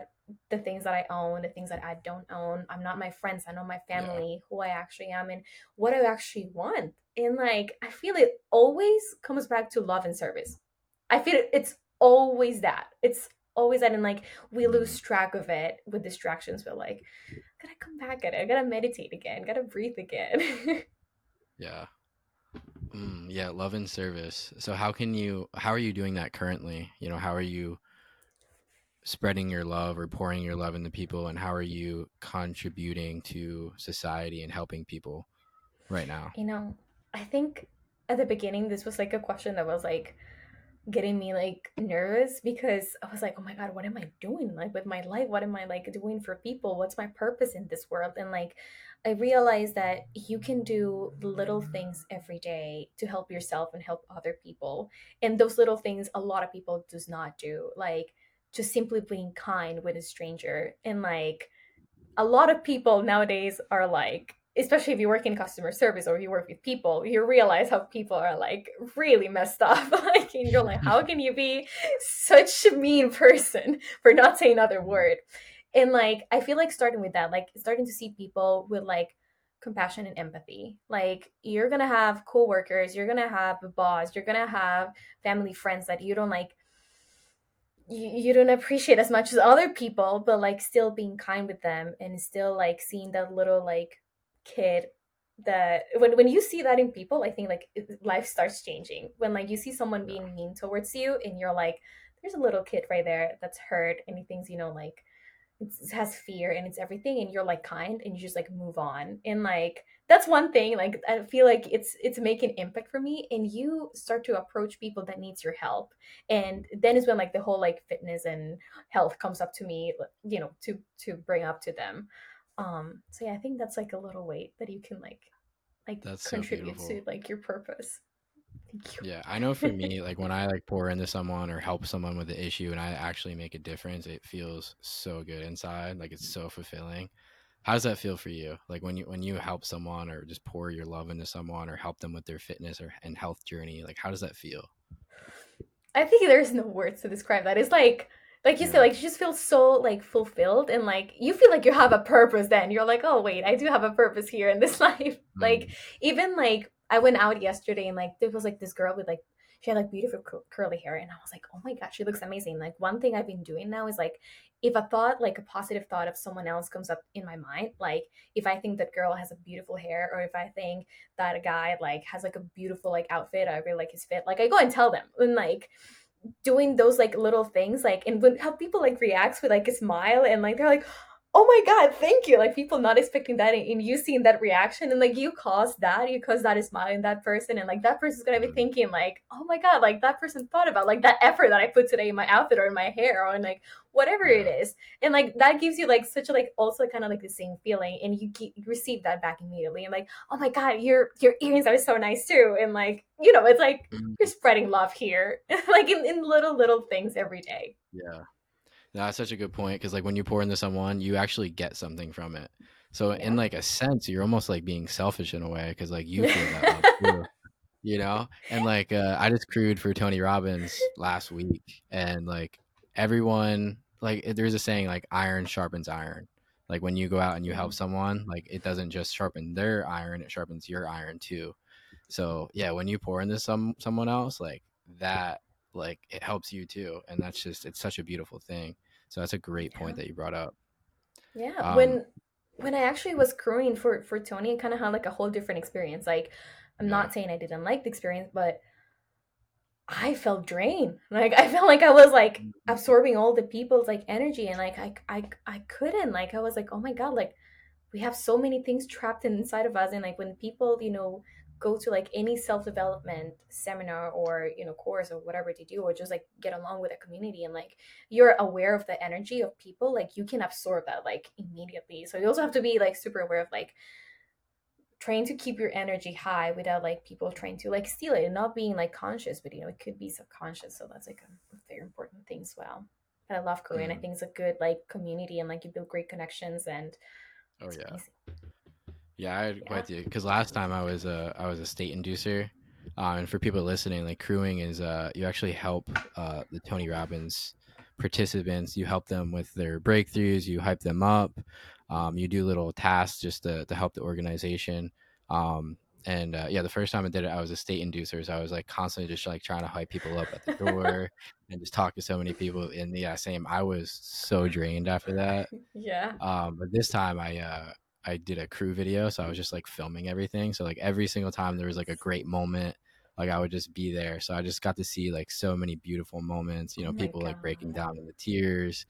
the things that i own the things that i don't own i'm not my friends i know my Yeah. family who i actually am and what i actually want and like i feel it always comes back to love and service i feel it, it's always that it's always that and like we lose track of it with distractions but like I gotta come back at it. I gotta meditate again. Gotta breathe again. *laughs* Yeah. Mm, yeah, love and service. So how can you how are you doing that currently? You know, how are you spreading your love or pouring your love into people and how are you contributing to society and helping people right now? you know, I think at the beginning this was like a question that was like getting me like nervous because I was like, oh my god, what am I doing like with my life? What am I like doing for people? What's my purpose in this world? And like I realized that you can do little things every day to help yourself and help other people. And those little things a lot of people does not do. Like just simply being kind with a stranger. And like a lot of people nowadays are like especially if you work in customer service or you work with people, you realize how people are like really messed up. *laughs* like, and you're like, how can you be such a mean person for not saying another word? And like, I feel like starting with that, like starting to see people with like compassion and empathy. Like, you're gonna have coworkers, you're gonna have a boss, you're gonna have family friends that you don't like you, you don't appreciate as much as other people but like still being kind with them and still like seeing that little like kid that when when you see that in people i think like life starts changing. When like you see someone being mean towards you and you're like there's a little kid right there that's hurt and he thinks you know like it's, it has fear and it's everything and you're like kind and you just like move on. And like that's one thing like i feel like it's it's making impact for me and you start to approach people that needs your help. And then is when like the whole like fitness and health comes up to me you know to to bring up to them um so yeah i think that's like a little weight that you can like like That's so contribute to like your purpose thank you Yeah, I know for me, like when *laughs* I like pour into someone or help someone with an issue and I actually make a difference, it feels so good inside. Like it's so fulfilling. How does that feel for you? Like when you when you help someone or just pour your love into someone or help them with their fitness or and health journey, like how does that feel? I think there's no words to describe that. It's like like you said, Yeah. like you just feel so like fulfilled and like you feel like you have a purpose then. You're like, oh wait, I do have a purpose here in this *laughs* life. Like Mm, even like I went out yesterday and like there was like this girl with like she had like beautiful cur- curly hair and I was like, oh my god, she looks amazing. Like one thing I've been doing now is like if a thought like a positive thought of someone else comes up in my mind, like if I think that girl has a beautiful hair or if I think that a guy like has like a beautiful like outfit, I really like his fit, like I go and tell them and like doing those like little things like and when how people like reacts with like a smile and like they're like oh my god thank you. Like people not expecting that and, and you seeing that reaction and like you caused that you caused that smile in that person and like that person's gonna be Mhm. thinking like oh my god like that person thought about like that effort that i put today in my outfit or in my hair or in like whatever it is. And like that gives you like such a like also kind of like the same feeling and you, ge- you receive that back immediately and like oh my god your your earrings are so nice too. And like you know it's like Mm, you're spreading love here. *laughs* Like in, in little little things every day. Yeah. That's such a good point because like when you pour into someone, you actually get something from it. So in like a sense, you're almost like being selfish in a way because like you feel that *laughs* too. you know and like uh, i just crewed for tony robbins last week and like everyone like there's a saying like iron sharpens iron like when you go out and you help mm-hmm. someone like it doesn't just sharpen their iron it sharpens your iron too so yeah when you pour into some someone else like that like it helps you too and that's just it's such a beautiful thing so that's a great point that you brought up yeah um, when when i actually was crewing for for tony i kind of had like a whole different experience like I'm not saying I didn't like the experience, but I felt drained. *laughs* Like I felt like I was like mm-hmm. absorbing all the people's like energy and like I I I couldn't. Like I was like, "Oh my god, like we have so many things trapped inside of us and like when people, you know, go to like any self-development seminar or, you know, course or whatever to do or just like get along with a community and like you're aware of the energy of people, like you can absorb that like immediately. So you also have to be like super aware of like trying to keep your energy high without like people trying to like steal it and not being like conscious but you know it could be subconscious so that's like a, very important thing as well and i love crewing mm. i think it's a good like community and like you build great connections and oh yeah amazing. Yeah i yeah. with you because last time i was a i was a state inducer um, and for people listening like crewing is uh you actually help uh the tony robbins participants you help them with their breakthroughs you hype them up um, you do little tasks just to, to help the organization. Um, and uh, yeah, the first time I did it, I was a state inducer. So I was like constantly just like trying to hype people up at the door *laughs* and just talk to so many people. And yeah, same. I was so drained after that. *laughs* Yeah. Um, but this time I uh, I did a crew video, so I was just like filming everything. So like every single time there was like a great moment, like I would just be there. So I just got to see like so many beautiful moments. You know, oh people God. like breaking down in the tears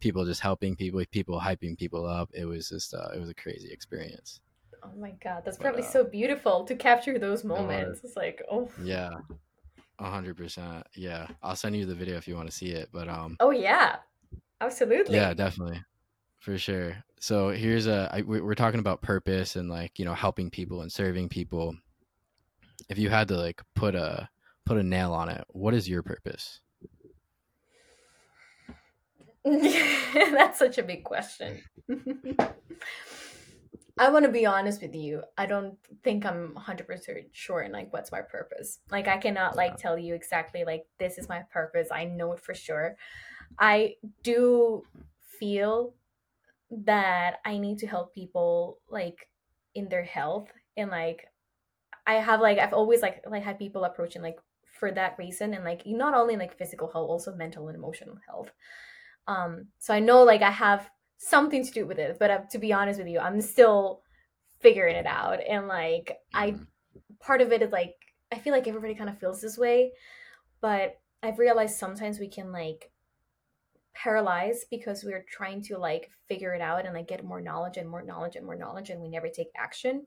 people just helping people, people hyping people up. It was just uh, it was a crazy experience. Oh my god, that's but, probably uh, so beautiful to capture those moments. It's like oh yeah, hundred percent. Yeah, I'll send you the video if you want to see it. But um, oh yeah, absolutely. Yeah, definitely, for sure. So here's a I, we're talking about purpose and like you know helping people and serving people. If you had to like put a put a nail on it, what is your purpose? *laughs* That's such a big question. *laughs* I want to be honest with you. I don't think I'm 100% sure in like what's my purpose. Like I cannot like tell you exactly like this is my purpose. I know it for sure. I do feel that I need to help people like in their health and like I have like I've always like like had people approaching like for that reason and like not only like physical health also mental and emotional health um, so I know like I have something to do with it, but uh, to be honest with you, I'm still figuring it out. And like I, mm-hmm. part of it is like I feel like everybody kind of feels this way, but I've realized sometimes we can like paralyze because we're trying to like figure it out and like get more knowledge and more knowledge and more knowledge and we never take action.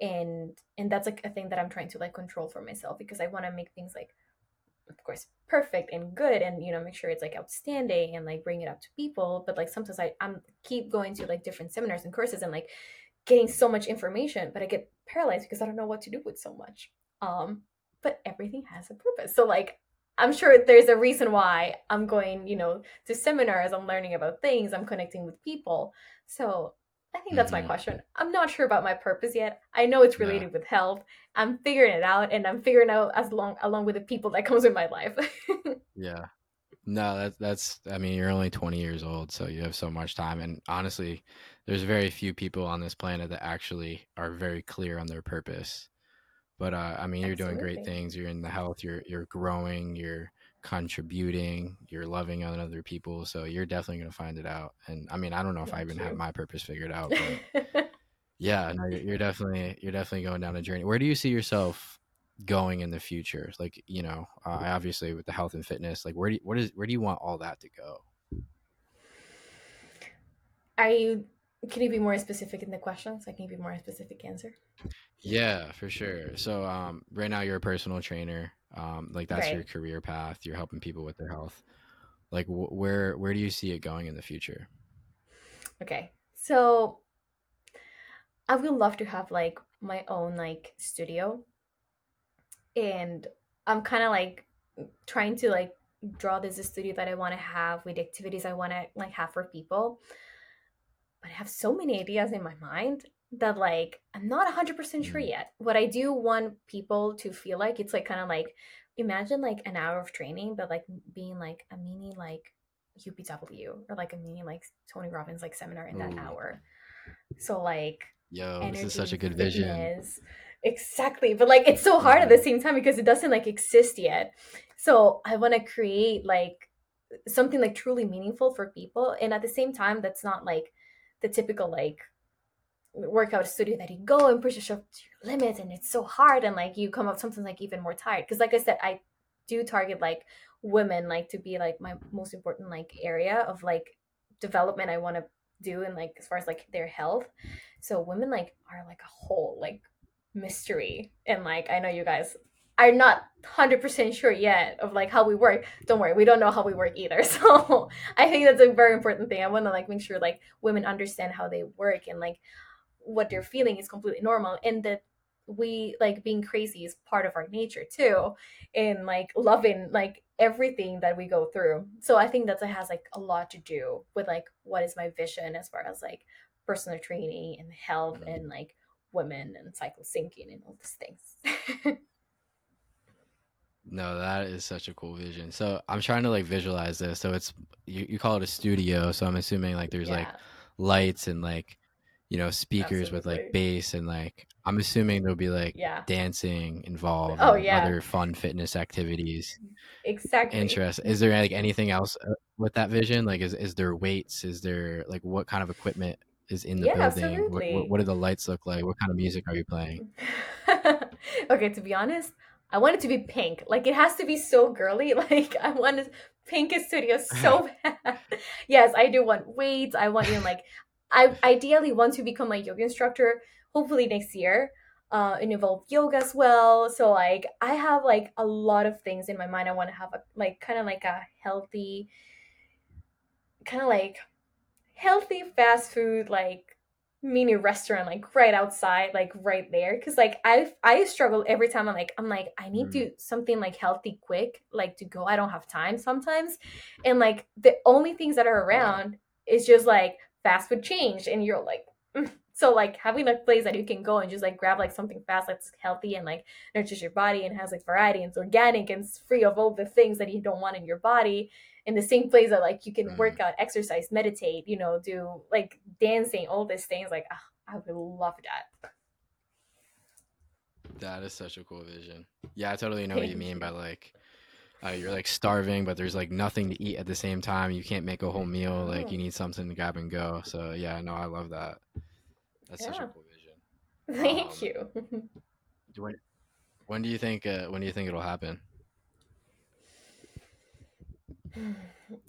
And and that's like a thing that i'm trying to like control for myself because i want to make things like of course perfect and good and you know make sure it's like outstanding and like bring it up to people. But like sometimes i i'm keep going to like different seminars and courses and like getting so much information but i get paralyzed because i don't know what to do with so much. Um but everything has a purpose. So like i'm sure there's a reason why i'm going you know to seminars i'm learning about things i'm connecting with people so I think that's mm-hmm. my question. I'm not sure about my purpose yet. I know it's related yeah. with health. I'm figuring it out, and I'm figuring out as long along with the people that comes in my life. *laughs* yeah, no, that's that's. I mean, you're only 20 years old, so you have so much time. And honestly, there's very few people on this planet that actually are very clear on their purpose. But uh, I mean, you're Absolutely. doing great things. You're in the health. You're you're growing. You're contributing, you're loving on other people. So you're definitely going to find it out. And I mean, I don't know if I even have my purpose figured out, but *laughs* yeah, no, you're, you're definitely, you're definitely going down a journey. Where do you see yourself going in the future? Like, you know, uh, obviously with the health and fitness, like where do you, what is, where do you want all that to go? You, can you be more specific in the questions? I can give you more specific answer. Yeah, for sure. So, um, right now you're a personal trainer um, like that's right. your career path you're helping people with their health like wh- where where do you see it going in the future okay so i would love to have like my own like studio and i'm kind of like trying to like draw this a studio that i want to have with activities i want to like have for people but i have so many ideas in my mind that like I'm not 100% sure Mm. yet. What I do want people to feel like it's like kind of like imagine like an hour of training but like being like a mini like UPW or like a mini like Tony Robbins like seminar in that Ooh. hour. So like Yo, energy, this is such a good vision. fitness. Exactly. But like it's so hard at the Mhm. same time because it doesn't like exist yet. So I want to create like something like truly meaningful for people and at the same time that's not like the typical like workout studio that you go and push yourself to your limits and it's so hard and like you come up something like even more tired. Because like i said i do target like women like to be like my most important like area of like development i want to do and like as far as like their health. So women like are like a whole like mystery and like i know you guys are not 100% sure yet of like how we work. Don't worry we don't know how we work either. *laughs* So i think that's a very important thing. I want to like make sure like women understand how they work and like what they're feeling is completely normal and that we like being crazy is part of our nature too and like loving like everything that we go through. So i think that it has like a lot to do with like what is my vision as far as like personal training and health Mhm. and like women and cycle syncing and all these things *laughs* No, that is such a cool vision. So I'm trying to like visualize this. So it's you, you call it a studio. So I'm assuming like there's like lights and like you know speakers with like bass and like I'm assuming there'll be like yeah dancing involved Oh, yeah. other fun fitness activities. exactly Interest. Is there like anything else uh, with that vision? Like is is there weights? Is there like what kind of equipment is in the Yeah, building? What, absolutely. what what do the lights look like? What kind of music are you playing? *laughs* okay, to be honest, I want it to be pink. Like it has to be so girly. *laughs* Like I want a pink studio *laughs* so bad. *laughs* yes, I do want weights. I want you know, like I ideally want to become a yoga instructor. Hopefully next year. Uh, and involve yoga as well. So like I have like a lot of things in my mind. I want to have a like kind of like a healthy, kind of like healthy fast food like mini restaurant like right outside like right there because like i i struggle every time i'm like i'm like i need to something like healthy quick like to go i don't have time sometimes and like the only things that are around is just like fast food change and you're like mm. so like having a place that you can go and just like grab like something fast that's healthy and like nurtures your body and has like variety and it's organic and it's free of all the things that you don't want in your body in the same place that like you can Mhm. work out, exercise, meditate, you know, do like dancing, all these things. Like ah, I would love that. That is such a cool vision. Yeah, I totally know what you mean by like uh, you're like starving, but there's like nothing to eat at the same time. You can't make a whole meal. Like you Oh. need something to grab and go. So yeah, no, I love that. That's such a cool vision. *laughs* Thank Um, you. *laughs* When, when do you think? Uh, when do you think it'll happen?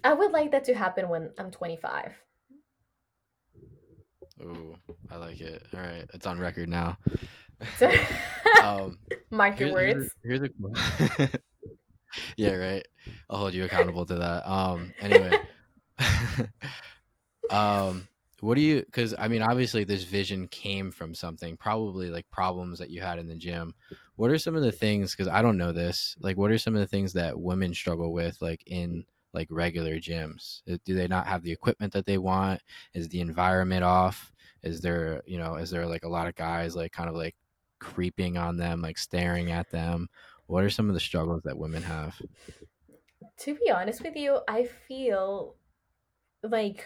I would like that to happen when I'm 25. Ooh, I like it. All right, it's on record now. So, *laughs* um, mark your words. here's a *laughs* yeah, right. I'll hold you accountable to that. Um, anyway, *laughs* um, what do you? Because I mean, obviously, this vision came from something, probably like problems that you had in the gym. What are some of the things? Because I don't know this. Like, what are some of the things that women struggle with, like in like regular gyms? Uh, Do they not have the equipment that they want? Is the environment off? Is there, you know, is there like a lot of guys like kind of like creeping on them, like staring at them? What are some of the struggles that women have? To be honest with you, I feel like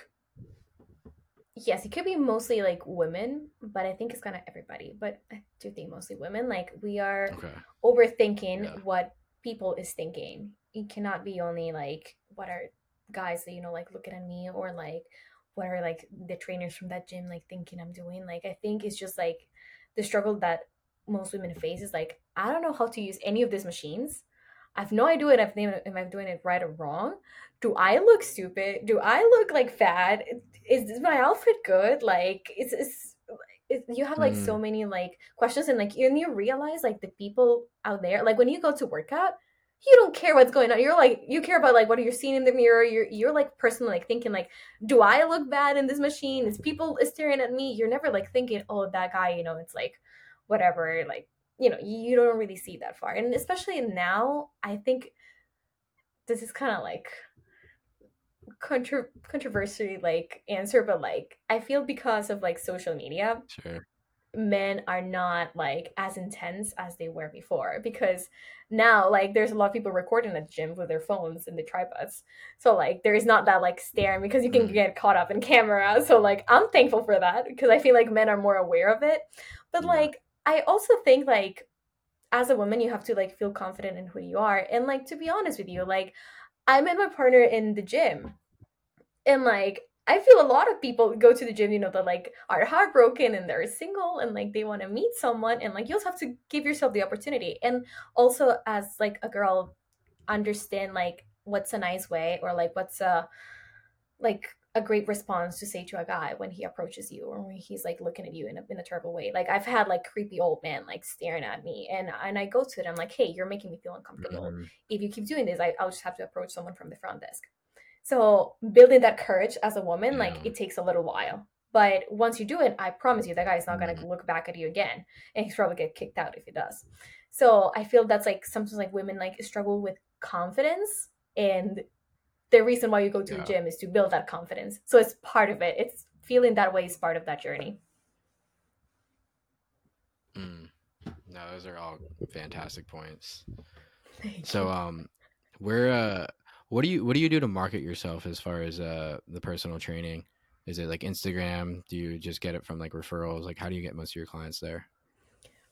yes, it could be mostly like women, but I think it's kind of everybody. But I do think mostly women. Like we are Okay. overthinking Yeah. what people is thinking. It cannot be only like what are guys that you know like looking at me or like what are like the trainers from that gym like thinking I'm doing. Like I think it's just like the struggle that most women face is like I don't know how to use any of these machines. I have no idea if I'm if I'm doing it right or wrong. Do I look stupid? Do I look like fat? Is, is my outfit good? Like it's it's it, you have like so mm. many like questions and like and you realize like the people out there like when you go to workout you don't care what's going on. You're like you care about like what you're seeing in the mirror. You're you're like personally like thinking like do i look bad in this machine? Is people staring at me? You're never like thinking oh that guy you know it's like whatever like you know you don't really see that far. And especially now i think this is kind of like contro- controversial like answer but like i feel because of like social media Sure. Men are not like as intense as they were before because now like there's a lot of people recording at the gym with their phones and the tripods. So like there is not that like staring because you can Mm. get caught up in camera. *laughs* So like i'm thankful for that because i feel like men are more aware of it. But Yeah. like i also think like as a woman you have to like feel confident in who you are. And like to be honest with you like i met my partner in the gym. And like I feel a lot of people go to the gym, you know, that like are heartbroken and they're single and like they want to meet someone and like you also have to give yourself the opportunity. And also as like a girl understand like what's a nice way or like what's a like a great response to say to a guy when he approaches you or when he's like looking at you in a, in a terrible way. Like I've had like creepy old men like staring at me and and I go to them like, hey, you're making me feel uncomfortable Mhm. if you keep doing this, I, I'll just have to approach someone from the front desk. So building that courage as a woman, like it takes a little while. But once you do it, I promise you that guy is not Mm-hmm. gonna look back at you again. And he's probably get kicked out if he does. So I feel that's like sometimes like women like struggle with confidence and the reason why you go to Yeah. the gym is to build that confidence. So it's part of it. It's feeling that way is part of that journey. Mm. No, those are all fantastic points. Thank So, um, where, uh, what do you what do you do to market yourself as far as uh the personal training? Is it like Instagram? Do you just get it from like referrals? Like, how do you get most of your clients there?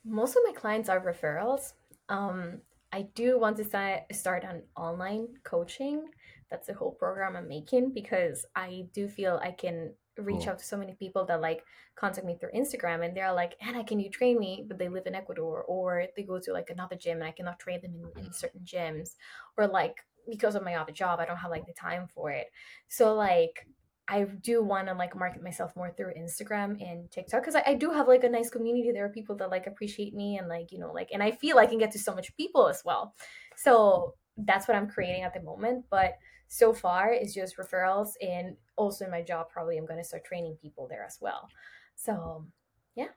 most of my clients are referrals. Um, I do want to start start an online coaching. That's the whole program I'm making because I do feel I can reach Cool. out to so many people that like contact me through Instagram and they're like, Ana, can you train me? But they live in Ecuador or they go to like another gym and I cannot train them in, in certain gyms or like because of my other job, I don't have like the time for it. So like I do want to like market myself more through Instagram and TikTok because I, I do have like a nice community. There are people that like appreciate me and like, you know, like, and I feel I can get to so much people as well. So that's what I'm creating at the moment. But so far, it's just referrals. And also in my job, probably I'm going to start training people there as well. So Yeah,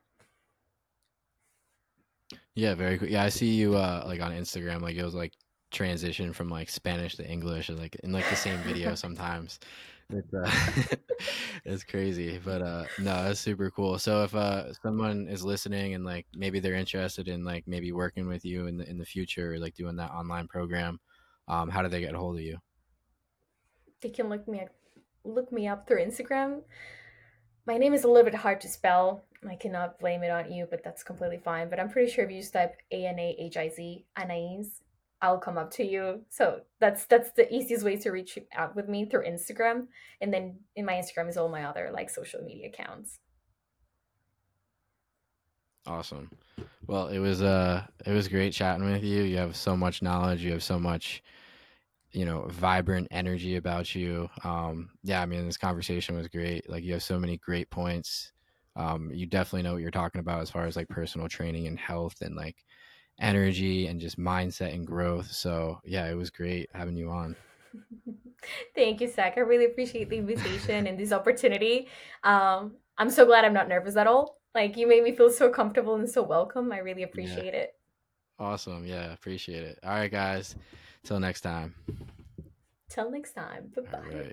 Yeah, very cool. Yeah, I see you uh like on Instagram. Like it was like transition from like Spanish to English, or, like in like the same video *laughs* sometimes. It's uh, *laughs* it's crazy, but uh no, that's super cool. So if uh someone is listening and like maybe they're interested in like maybe working with you in the in the future, or, like doing that online program, um, how do they get a hold of you? they can look me look me up through Instagram. My name is a little bit hard to spell. I cannot blame it on you, but that's completely fine. But I'm pretty sure if you just type A N A H I Z Anahiz, I'll come up to you. So that's that's the easiest way to reach out with me through Instagram. And then in my Instagram is all my other like social media accounts. Awesome. Well, it was uh it was great chatting with you. You have so much knowledge. You have so much you know vibrant energy about you um yeah i mean this conversation was great like you have so many great points um you definitely know what you're talking about as far as like personal training and health and like energy and just mindset and growth so yeah it was great having you on *laughs* Thank you, Zach. I really appreciate the invitation and this opportunity. Um, I'm so glad I'm not nervous at all. Like you made me feel so comfortable and so welcome. I really appreciate it. awesome yeah appreciate it all right guys till next time Till next time. Bye bye.